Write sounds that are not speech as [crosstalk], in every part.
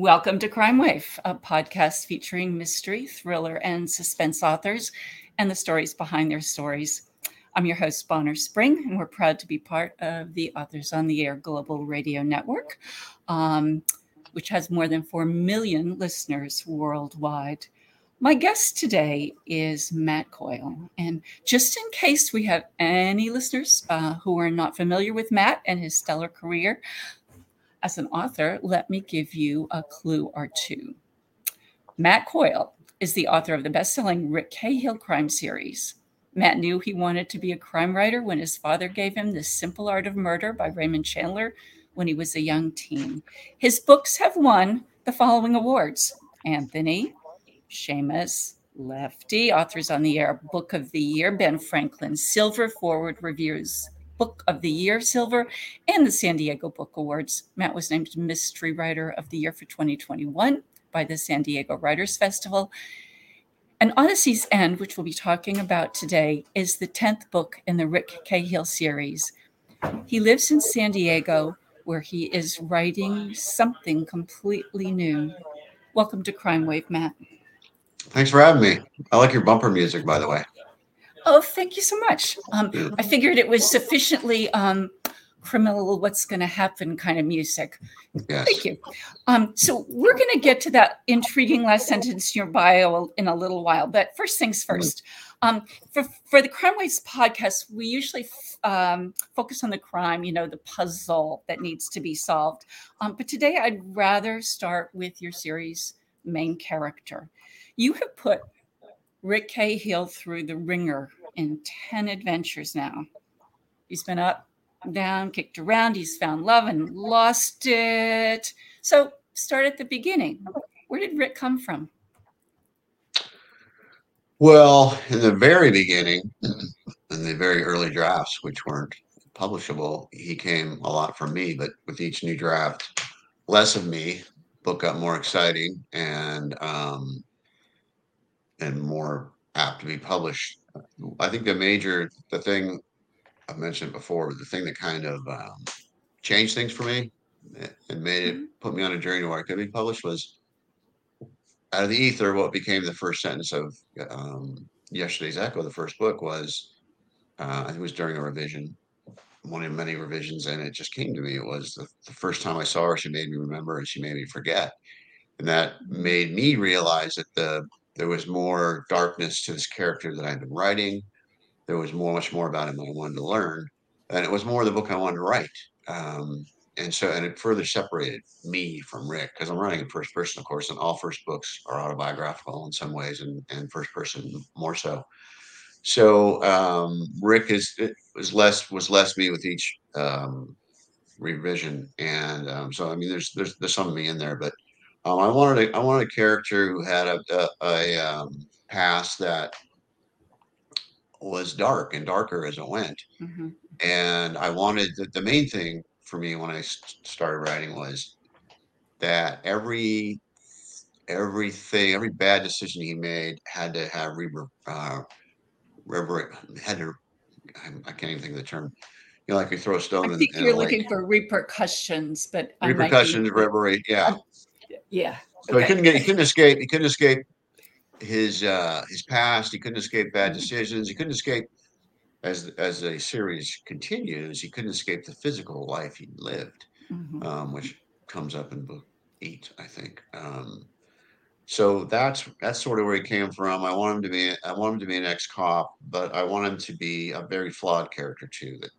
Welcome to Crime Wave, a podcast featuring mystery, thriller, and suspense authors and the stories behind their stories. I'm your host, Bonner Spring, and we're proud to be part of the Authors on the Air Global Radio Network, um, which has more than 4 million listeners worldwide. My guest today is Matt Coyle. And just in case we have any listeners uh, who are not familiar with Matt and his stellar career, as an author, let me give you a clue or two. Matt Coyle is the author of the best selling Rick Cahill crime series. Matt knew he wanted to be a crime writer when his father gave him The Simple Art of Murder by Raymond Chandler when he was a young teen. His books have won the following awards Anthony, Shamus, Lefty, Authors on the Air Book of the Year, Ben Franklin Silver Forward Reviews Book of the Year Silver, and the San Diego Book Awards. Matt was named Mystery Writer of the Year for 2021 by the San Diego Writers Festival. And Odyssey's End, which we'll be talking about today, is the 10th book in the Rick Cahill series. He lives in San Diego, where he is writing something completely new. Welcome to Crime Wave, Matt. Thanks for having me. I like your bumper music, by the way. Oh, thank you so much. Um, I figured it was sufficiently um, criminal, what's going to happen kind of music. Yes. Thank you. Um, so we're going to get to that intriguing last sentence in your bio in a little while. But first things Mm-hmm. first. Um, for, for the Crime Waves podcast, we usually um, focus on the crime, you know, the puzzle that needs to be solved. Um, but today I'd rather start with your series main character. You have put Rick Cahill through the wringer in 10 adventures now. He's been up, down, kicked around. He's found love and lost it. So start at the beginning. Where did Rick come from? Well, in the very beginning, in the very early drafts, which weren't publishable, he came a lot from me. But with each new draft, less of me. Book got more exciting and um, and more apt to be published. I think the major, the thing I've mentioned before, the thing that kind of um, changed things for me and made it put me on a journey where I could be published was out of the ether. What became the first sentence of um, yesterday's Echo, the first book, was uh, I think it was during a revision, one of many revisions, and it just came to me. It was the, the first time I saw her. She made me remember, and she made me forget, and that made me realize that the there was more darkness to this character that I'd been writing. There was more, much more about him that I wanted to learn, and it was more the book I wanted to write. Um, and so, and it further separated me from Rick because I'm writing in first person, of course, and all first books are autobiographical in some ways, and and first person more so. So um, Rick is was less was less me with each um, revision, and um, so I mean, there's there's there's some of me in there, but um, I wanted a, I wanted a character who had a a, a um, past that was dark and darker as it went, Mm-hmm. and I wanted the, the main thing for me when I started writing was that every everything every bad decision he made had to have rever, uh, rever, had to I, can't even think of the term you know like you throw a stone I think in you're a lake. looking for repercussions, but be- repercussions reverberate yeah Yeah. So he couldn't get he couldn't escape he couldn't escape his uh his past, he couldn't escape bad decisions, he couldn't escape as as the series continues, he couldn't escape the physical life he lived, Mhm. um, which comes up in book eight, I think. Um so that's that's sort of where he came from. I want him to be I want him to be an ex-cop, but I want him to be a very flawed character too, that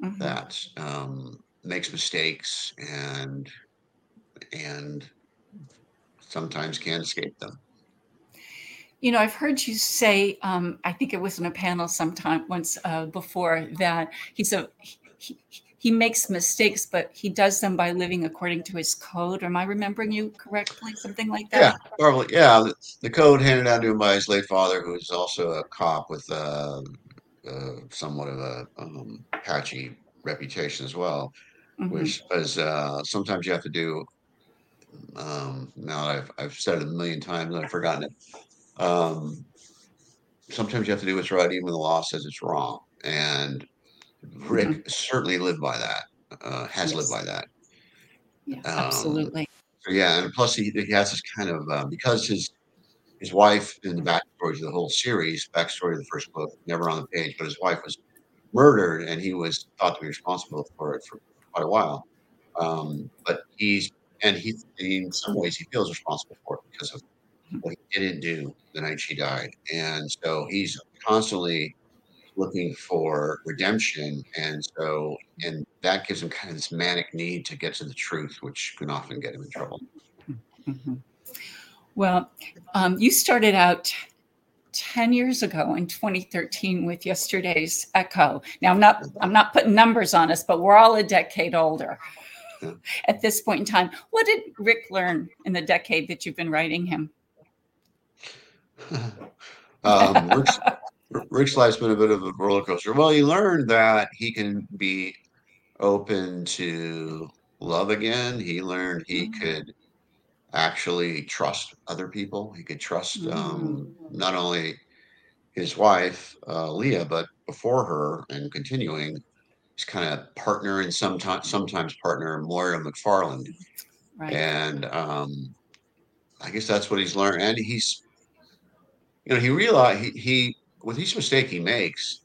Mhm. that um makes mistakes and and sometimes can't escape them. You know, I've heard you say, um, I think it was in a panel sometime once uh, before, that he's a he, he makes mistakes, but he does them by living according to his code. Am I remembering you correctly? Something like that. Yeah, probably. Yeah, the, code handed down to him by his late father, who is also a cop with uh, uh, somewhat of a um, patchy reputation as well. Mhm. Which is uh, sometimes you have to do. Um, now that I've I've said it a million times and I've forgotten it. Um, sometimes you have to do what's right, even when the law says it's wrong. And Rick certainly lived by that. Uh, has lived by that. Yeah, Um, absolutely. Yeah, and plus he, he has this kind of uh, because his his wife in the backstory of the whole series, backstory of the first book, never on the page, but his wife was murdered, and he was thought to be responsible for it for quite a while. Um, but he's and he in some ways he feels responsible for it because of what he didn't do the night she died, and so he's constantly looking for redemption, and so and that gives him kind of this manic need to get to the truth, which can often get him in trouble. Mm-hmm. Well, um, you started out 10 years ago in 2013 with yesterday's echo. Now i'm not i'm not putting numbers on us but we're all a decade older at this point in time what did rick learn in the decade that you've been writing him [laughs] um, rick's, rick's life's been a bit of a roller coaster well he learned that he can be open to love again he learned he mm-hmm. could actually trust other people. He could trust um, mm. not only his wife uh, Leah, but before her and continuing, his kind of partner and sometimes sometimes partner Moira McFarland. Right. And um, I guess that's what he's learned. And he's, you know, he realized he, he with each mistake he makes,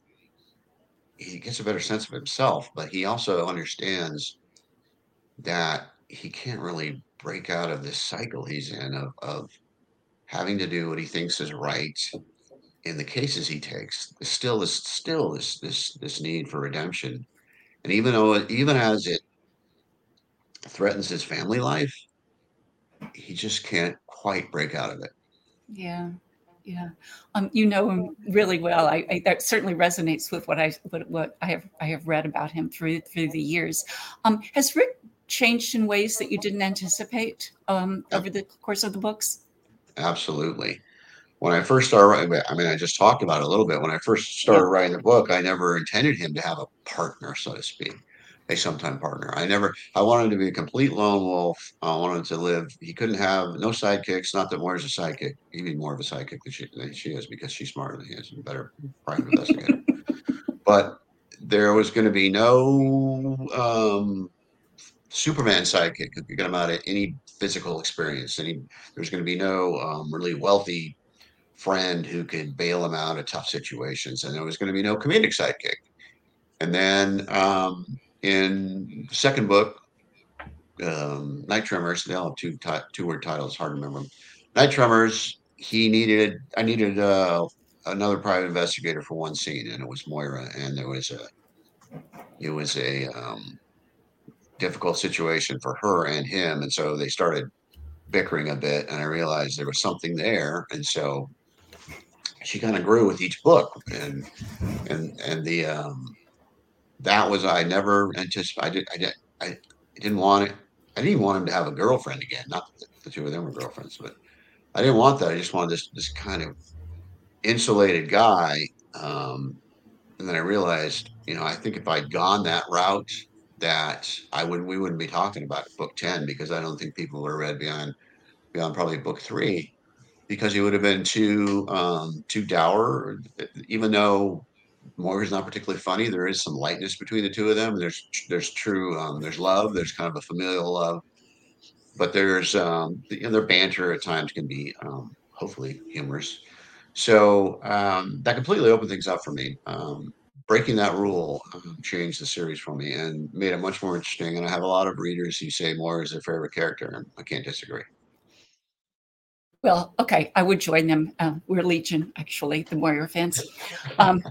he gets a better sense of himself, but he also understands that he can't really break out of this cycle he's in of, of having to do what he thinks is right in the cases he takes. There's still this still this this this need for redemption. And even though even as it threatens his family life, he just can't quite break out of it. Yeah. Yeah, um, you know him really well. I, I, that certainly resonates with what I what, what I have I have read about him through through the years. Um, has Rick changed in ways that you didn't anticipate um, over the course of the books? Absolutely. When I first started writing, I mean, I just talked about it a little bit. When I first started yeah. writing the book, I never intended him to have a partner, so to speak, a sometime partner. I never, I wanted him to be a complete lone wolf. I wanted to live. He couldn't have no sidekicks. Not that Moira's a sidekick. He'd be more of a sidekick than she, than she is because she's smarter than he is and better private investigator. [laughs] but there was going to be no um, Superman sidekick could get him out of any physical experience. Any there's going to be no um, really wealthy friend who could bail him out of tough situations, and there was going to be no comedic sidekick. And then um, in the second book, um, Night Tremors, they all have two t- two word titles, hard to remember. Them. Night Tremors. He needed I needed uh, another private investigator for one scene, and it was Moira, and there was a it was a um, difficult situation for her and him. And so they started bickering a bit. And I realized there was something there. And so she kind of grew with each book. And, and, and the, um, that was, I never anticipated, I, did, I, I didn't want it. I didn't even want him to have a girlfriend again. Not that the two of them were girlfriends, but I didn't want that. I just wanted this, this kind of insulated guy. Um, and then I realized, you know, I think if I'd gone that route, that I would we wouldn't be talking about book ten because I don't think people would have read beyond beyond probably book three because he would have been too um, too dour. Even though Moira's not particularly funny, there is some lightness between the two of them. There's there's true um, there's love. There's kind of a familial love, but there's um, you know, their banter at times can be um, hopefully humorous. So um, that completely opened things up for me. Um, breaking that rule um, changed the series for me and made it much more interesting. And I have a lot of readers who say Moira is their favorite character, and I can't disagree. Well, okay, I would join them. Uh, we're Legion, actually, the Moira fans. Um,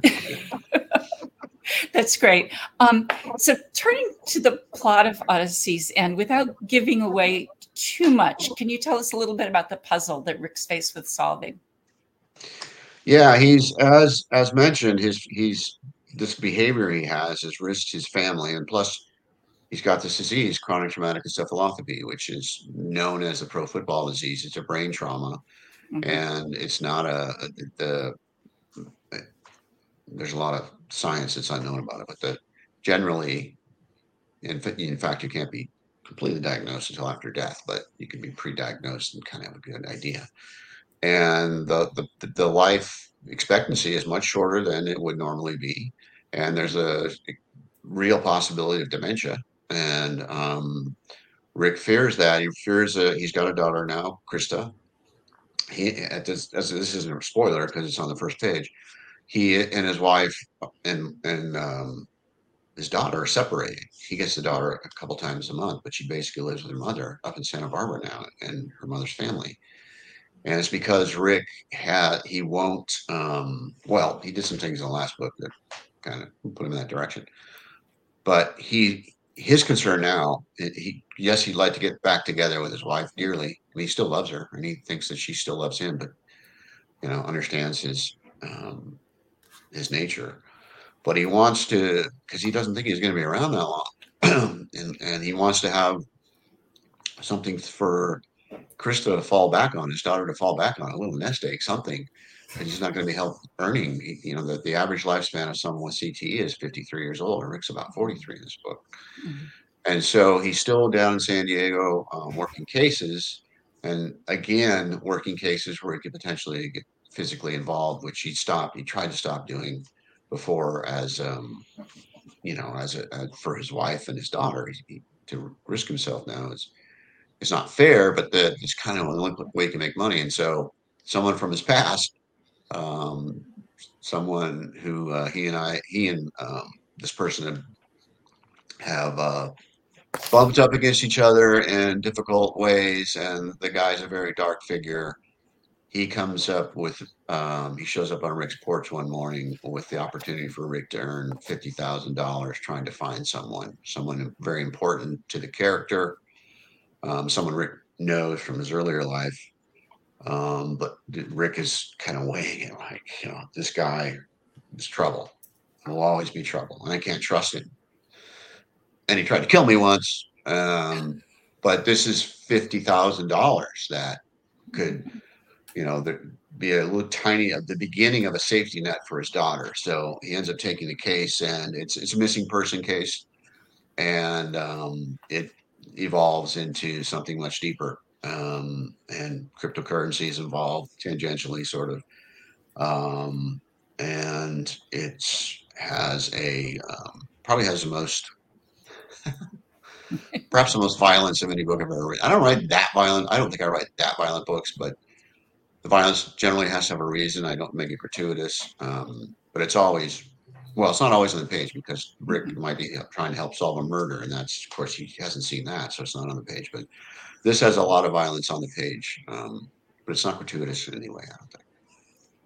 [laughs] that's great. Um, so, turning to the plot of Odyssey's End without giving away too much, can you tell us a little bit about the puzzle that Rick's faced with solving? Yeah, he's as as mentioned, his he's this behavior he has has risked his family, and plus he's got this disease, chronic traumatic encephalopathy, which is known as a pro football disease. It's a brain trauma, mm-hmm. and it's not a, a the. There's a lot of science that's unknown about it, but the generally, in, in fact, you can't be completely diagnosed until after death, but you can be pre-diagnosed and kind of have a good idea. And the the, the life expectancy is much shorter than it would normally be and there's a real possibility of dementia. And um, Rick fears that he fears that he's got a daughter now, Krista. He at this this isn't a spoiler because it's on the first page. He and his wife and and um, his daughter are separating. He gets the daughter a couple times a month, but she basically lives with her mother up in Santa Barbara now and her mother's family. And it's because Rick had he won't um, well, he did some things in the last book that kind of put him in that direction. But he his concern now, he yes, he'd like to get back together with his wife dearly. I mean, he still loves her, and he thinks that she still loves him, but you know, understands his um, his nature. But he wants to because he doesn't think he's going to be around that long, [clears throat] and and he wants to have something for Krista to fall back on, his daughter to fall back on, a little nest egg, something and he's not going to be health earning. You know, the, the average lifespan of someone with CTE is 53 years old, and Rick's about 43 in this book. Mm-hmm. And so he's still down in San Diego um, working cases, and again, working cases where he could potentially get physically involved, which he stopped. He tried to stop doing before, as um, you know, as a, uh, for his wife and his daughter. He, to risk himself now is it's not fair, but the, it's kind of the only way to make money. And so, someone from his past um, someone who uh, he and I, he and um, this person have, uh, bumped up against each other in difficult ways, and the guy's a very dark figure. He comes up with, um, he shows up on Rick's porch one morning with the opportunity for Rick to earn fifty thousand dollars, trying to find someone, someone very important to the character, um, someone Rick knows from his earlier life, um, but Rick is kind of weighing it like, you know, this guy is trouble. Will always be trouble, and I can't trust him. And he tried to kill me once, um, but this is fifty thousand dollars that could, you know, be a little tiny of the beginning of a safety net for his daughter. So he ends up taking the case, and it's it's a missing person case, and um, it evolves into something much deeper um, and cryptocurrencies involved tangentially, sort of. Um, and it has a um, probably has the most [laughs] perhaps the most violence of any book I've ever read. I don't write that violent. I don't think I write that violent books, but the violence generally has to have a reason. I don't make it gratuitous, um, but it's always well, it's not always on the page because Rick mm-hmm. might be trying to help solve a murder, and that's of course he hasn't seen that, so it's not on the page. But this has a lot of violence on the page, um, but it's not gratuitous in any way. I don't think.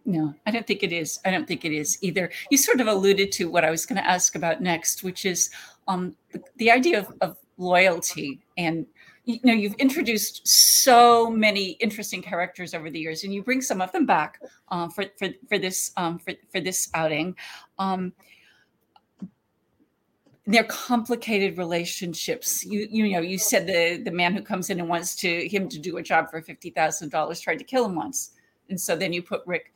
No, I don't think it is. I don't think it is either. You sort of alluded to what I was going to ask about next, which is um, the, idea of, of loyalty and you know you've introduced so many interesting characters over the years and you bring some of them back uh, for, for for this um, for, for this outing um, they're complicated relationships. You you know you said the the man who comes in and wants to him to do a job for fifty thousand dollars tried to kill him once, and so then you put Rick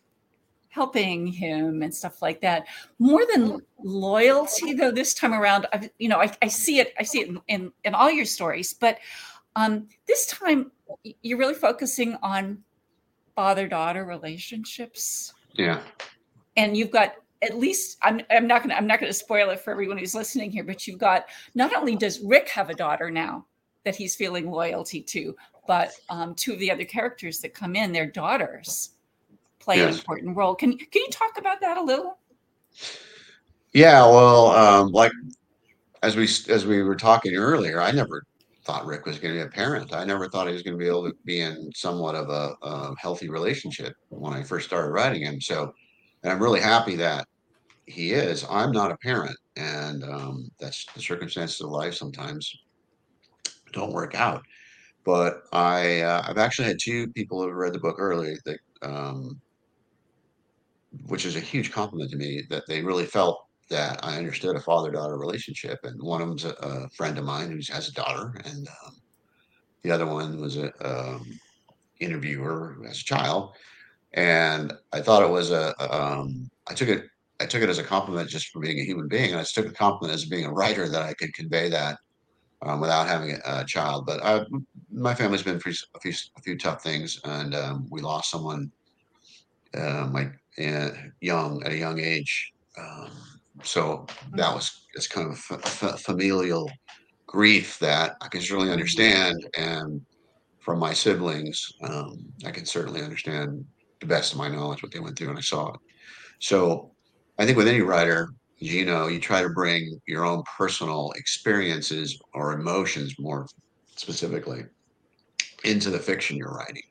helping him and stuff like that. More than loyalty, though, this time around, I you know I, I see it I see it in, in, in all your stories, but um, this time you're really focusing on father daughter relationships. Yeah, and you've got at least I'm, I'm not going to I'm not going to spoil it for everyone who's listening here, but you've got not only does Rick have a daughter now that he's feeling loyalty to, but um, two of the other characters that come in, their daughters play yes. an important role. Can can you talk about that a little? Yeah, well, um, like as we as we were talking earlier, I never thought Rick was going to be a parent. I never thought he was going to be able to be in somewhat of a, a healthy relationship when I first started writing him. So and I'm really happy that he is. I'm not a parent, and um, that's the circumstances of life sometimes don't work out. But I, uh, I've actually had two people who read the book early that, um, which is a huge compliment to me, that they really felt that I understood a father-daughter relationship. And one of them's a, a friend of mine who has a daughter, and um, the other one was a um, interviewer who has a child and I thought it was a. Um, I took it. I took it as a compliment just for being a human being, and I took a compliment as being a writer that I could convey that um, without having a, child. But I, my family's been through a few a few tough things, and um, we lost someone, uh, my uh, young at a young age. Um, so that was it's kind of a familial grief that I can certainly understand, and from my siblings, um, I can certainly understand the best of my knowledge what they went through, and I saw it. So, I think with any writer, you know, you try to bring your own personal experiences or emotions, more specifically, into the fiction you're writing.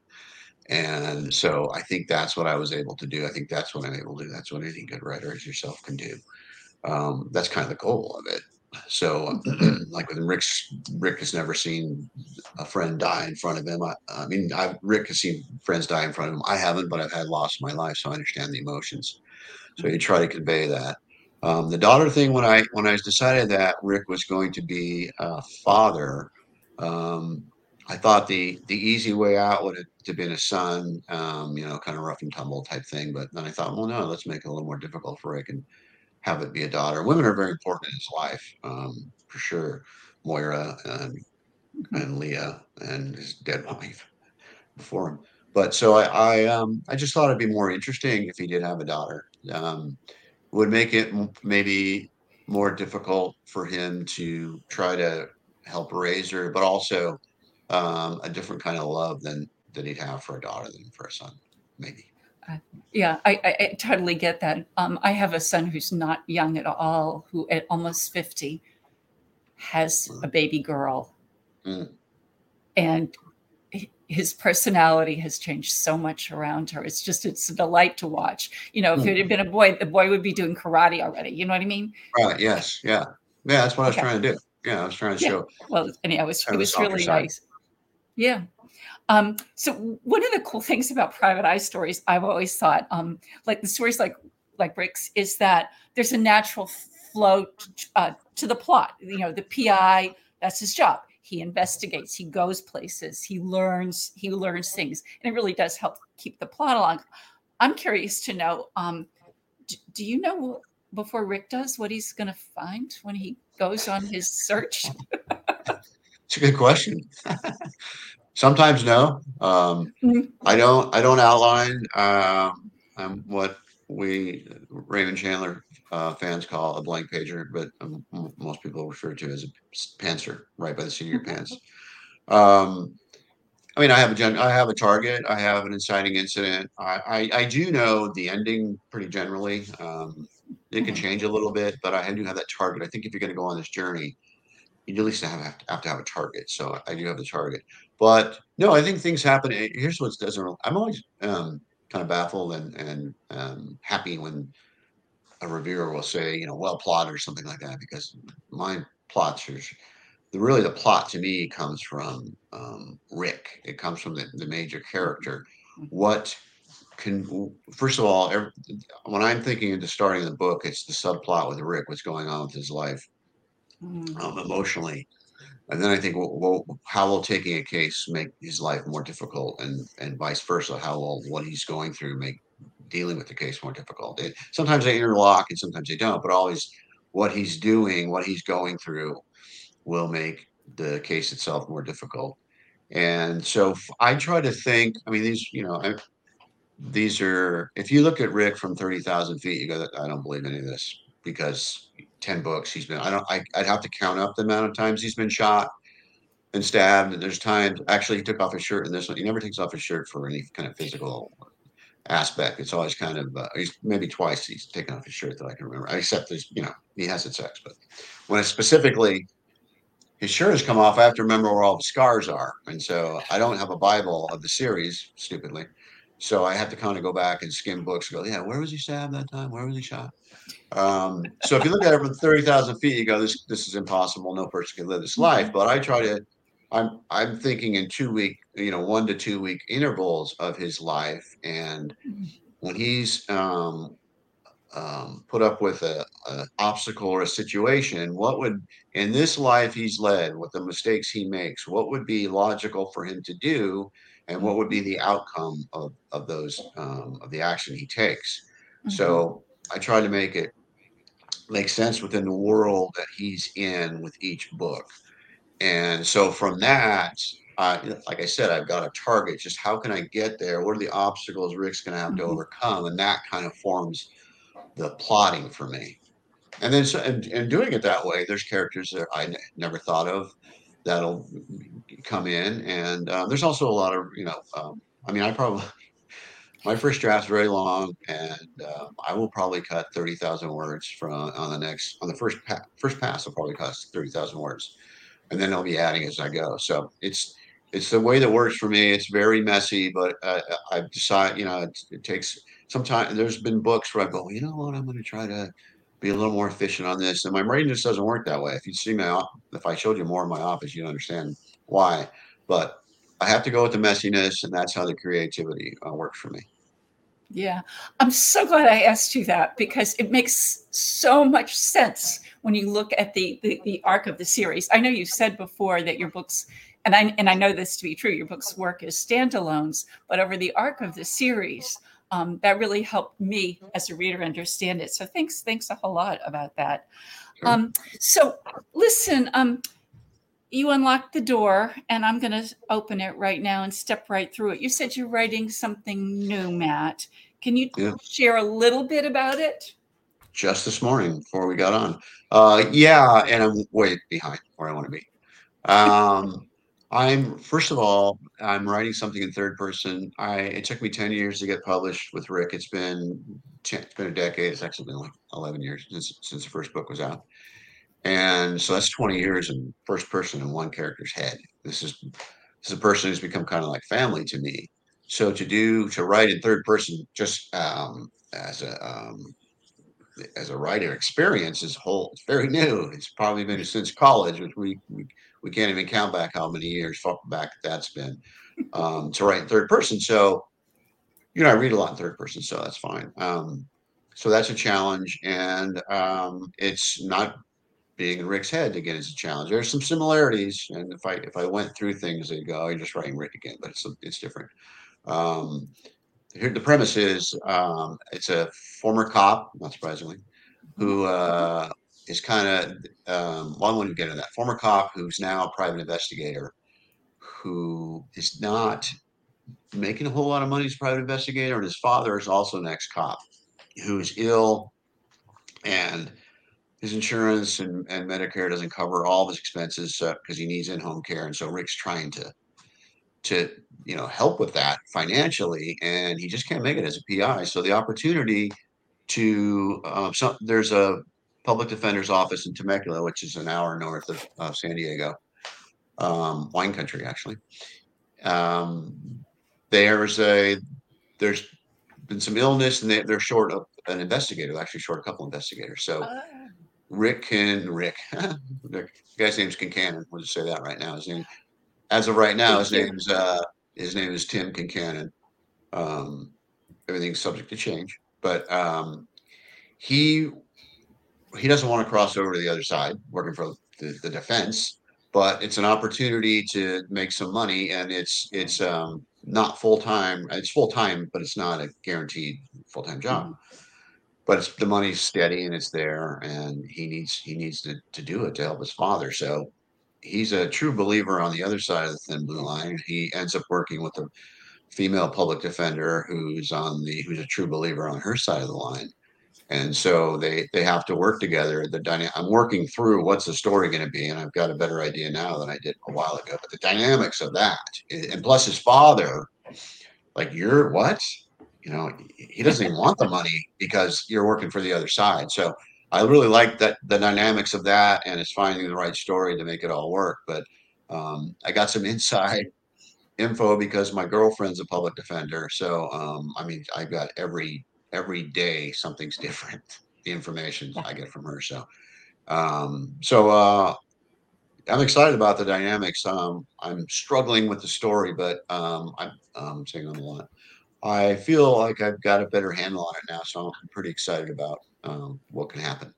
And so I think that's what I was able to do. I think that's what I'm able to do. That's what any good writer as yourself can do. Um, that's kind of the goal of it. So, [clears throat] like with Rick's, Rick has never seen a friend die in front of him. I, I mean, I've, Rick has seen friends die in front of him. I haven't, but I've had loss in my life, so I understand the emotions. So you try to convey that. Um, the daughter thing, when I when I decided that Rick was going to be a father, um, I thought the the easy way out would have to been a son, um, you know, kind of rough and tumble type thing. But then I thought, well, no, let's make it a little more difficult for Rick and have it be a daughter. Women are very important in his life, um, for sure. Moira and mm-hmm. and Leah and his dead wife [laughs] before him. But so I I, um, I just thought it'd be more interesting if he did have a daughter. Um, would make it maybe more difficult for him to try to help raise her, but also um, a different kind of love than than he'd have for a daughter than for a son, maybe. Uh, yeah, I, I, I, totally get that. Um, I have a son who's not young at all, who at almost fifty has mm. a baby girl, mm. and his personality has changed so much around her. It's just it's a delight to watch. You know, if mm. it had been a boy, the boy would be doing karate already. You know what I mean? Right. Yes. Yeah. Yeah. That's what okay. I was trying to do. Yeah, I was trying to yeah. show. Well, anyhow, it was, it was really nice. Yeah. Um, so one of the cool things about private eye stories, I've always thought, um, like the stories like like Rick's, is that there's a natural flow to, uh, to the plot. You know, the PI, that's his job. He investigates he goes places he learns he learns things and it really does help keep the plot along. I'm curious to know um, do, do you know before rick does what he's going to find when he goes on his search? [laughs] It's a good question [laughs] sometimes no um, mm-hmm. i don't i don't outline um, um, what we raymond chandler uh, fans call a blank pager, but um, most people refer to it as a pantser, right by the seat of your pants. Um, I mean, I have a gen- I have a target. I have an inciting incident. I, I, I do know the ending pretty generally. Um, it can mm-hmm. change a little bit, but I do have that target. I think if you're going to go on this journey, you at least have, have, to, have to have a target. So I do have the target. But no, I think things happen. Here's what doesn't. I'm always um, kind of baffled and and um, happy when a reviewer will say, you know, well plotted or something like that, because my plots are the really the plot to me comes from um, Rick. It comes from the, the major character. Mm-hmm. What can first of all, every, when I'm thinking into starting the book, it's the subplot with Rick, what's going on with his life mm. um, emotionally, and then I think, well, well, how will taking a case make his life more difficult, and and vice versa? How will what he's going through make dealing with the case more difficult. It, sometimes they interlock and sometimes they don't, but always what he's doing, what he's going through will make the case itself more difficult. And so I try to think, I mean, these, you know, I, these are, if you look at Rick from 30,000 feet, you go, I don't believe any of this because 10 books he's been, I don't, I, I'd have to count up the amount of times he's been shot and stabbed. And there's times, actually, he took off his shirt in this one. He never takes off his shirt for any kind of physical aspect. It's always kind of uh, he's maybe twice he's taken off his shirt that I can remember. Except there's you know he has had sex, but when it's specifically his shirt has come off, I have to remember where all the scars are, and so I don't have a Bible of the series, stupidly. So I have to kind of go back and skim books. And go, yeah, where was he stabbed that time? Where was he shot? Um, so if you look at it from thirty thousand feet, you go, this this is impossible. No person can live this life. But I try to I'm I'm thinking in two week, you know, one to two week intervals of his life, and mm-hmm. when he's um, um, put up with a, a, obstacle or a situation, what would in this life he's led, with the mistakes he makes, what would be logical for him to do, and what would be the outcome of of those um, of the action he takes? Mm-hmm. So I try to make it make sense within the world that he's in with each book. And so from that, uh, like I said, I've got a target. Just how can I get there? What are the obstacles Rick's going to have to mm-hmm. overcome? And that kind of forms the plotting for me. and then so, and, and doing it that way, there's characters that I n- never thought of that'll come in, and uh, there's also a lot of you know. Um, I mean, I probably [laughs] my first draft's very long, and uh, I will probably cut thirty thousand words from on the next on the first pa- first pass. I'll probably cut thirty thousand words, and then I'll be adding as I go. So it's it's the way that works for me. It's very messy, but uh, I've decided, you know, it, it takes some time. There's been books where I go, you know what, I'm going to try to be a little more efficient on this. And my brain just doesn't work that way. If you see my, if I showed you more in my office, you'd understand why. But I have to go with the messiness, and that's how the creativity uh, works for me. Yeah, I'm so glad I asked you that because it makes so much sense when you look at the, the, the arc of the series. I know you said before that your books, and I and I know this to be true, your books work as standalones, but over the arc of the series, um, that really helped me as a reader understand it. So thanks, thanks a whole lot about that. Sure. Um, so listen, um, you unlock the door and i'm going to open it right now and step right through it you said you're writing something new matt can you yeah. share a little bit about it just this morning before we got on uh, yeah and i'm way behind where i want to be um, i'm first of all i'm writing something in third person i it took me 10 years to get published with rick it's been 10, it's been a decade it's actually been like 11 years since since the first book was out and so that's 20 years in first person in one character's head. This is this is a person who's become kind of like family to me. So to do to write in third person just um, as a um, as a writer experience is whole it's very new. It's probably been since college, which we we, we can't even count back how many years back that's been um, to write in third person. So you know, I read a lot in third person, so that's fine. Um, so that's a challenge, and um, it's not being in Rick's head again is a challenge. There's some similarities, and if I if I went through things, they'd go, oh, "You're just writing Rick again," but it's it's different. Um, here, the premise is um, it's a former cop, not surprisingly, who uh, is kind of um, well, I want to get into that former cop who's now a private investigator, who is not making a whole lot of money as a private investigator, and his father is also an ex cop who's ill and his insurance and, and Medicare doesn't cover all of his expenses because uh, he needs in-home care, and so Rick's trying to to you know help with that financially, and he just can't make it as a PI. So the opportunity to um, so there's a public defender's office in Temecula, which is an hour north of uh, San Diego, um, wine country actually. Um, there's a there's been some illness, and they, they're short of an investigator. They're actually short a couple investigators. So. Uh Rick can Rick. [laughs] the guy's name's Kincannon. We'll just say that right now. His name, as of right now, his name's uh, his name is Tim Kincannon. Um, everything's subject to change, but um, he he doesn't want to cross over to the other side, working for the, the defense. But it's an opportunity to make some money, and it's it's um, not full time. It's full time, but it's not a guaranteed full time job. Mm-hmm but it's, the money's steady and it's there, and he needs he needs to to do it to help his father. So he's a true believer on the other side of the thin blue line. He ends up working with a female public defender who's on the who's a true believer on her side of the line. And so they they have to work together. The dyna- I'm working through what's the story going to be, and I've got a better idea now than I did a while ago. But the dynamics of that, and plus his father, like you're what? you know, he doesn't even want the money because you're working for the other side. So I really like that the dynamics of that, and it's finding the right story to make it all work. But um, I got some [laughs] inside info because my girlfriend's a public defender. So um, I mean, i've got every every day something's [laughs] different. The information I get from her. So um, so uh, I'm excited about the dynamics. Um, I'm struggling with the story, but um, I'm, I'm saying on a lot. I feel like I've got a better handle on it now, so I'm pretty excited about um, what can happen.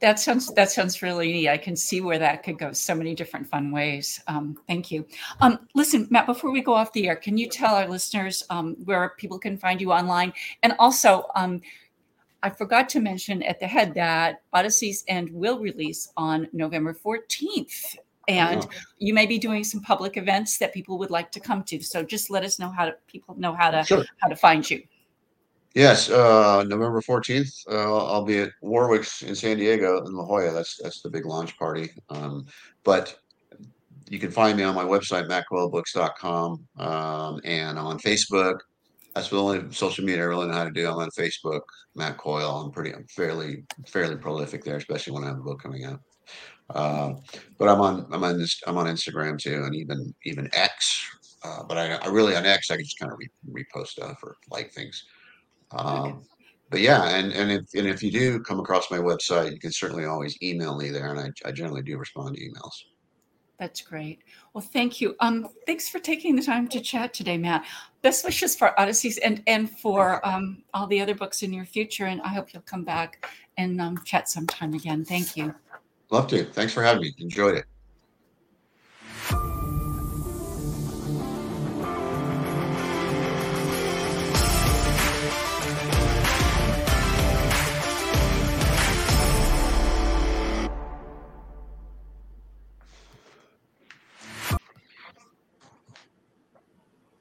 That sounds that sounds really neat. I can see where that could go so many different fun ways. Um, thank you. Um, listen, Matt, before we go off the air, can you tell our listeners um, where people can find you online, and also um, I forgot to mention at the head that Odyssey's End will release on November 14th and you may be doing some public events that people would like to come to so just let us know how to people know how to sure. how to find you Yes, uh, November 14th, uh, I'll be at Warwick's in San Diego in La Jolla. That's that's the big launch party. Um, but you can find me on my website, mattcoylebooks.com, um, and on Facebook. That's the only social media I really know how to do. I'm on Facebook, Matt Coyle. I'm pretty, I'm fairly, fairly prolific there, especially when I have a book coming out. Uh, but I'm on, I'm on this, I'm on Instagram too, and even even X. Uh, but I, I really on X, I can just kind of re- repost stuff or like things. Um, but yeah, and and if and if you do come across my website, you can certainly always email me there, and I, I generally do respond to emails. That's great. Well, thank you. Um, thanks for taking the time to chat today, Matt. Best wishes for Odyssey's End and for um, all the other books in your future. And I hope you'll come back and um, chat sometime again. Thank you. Love to. Thanks for having me. Enjoyed it.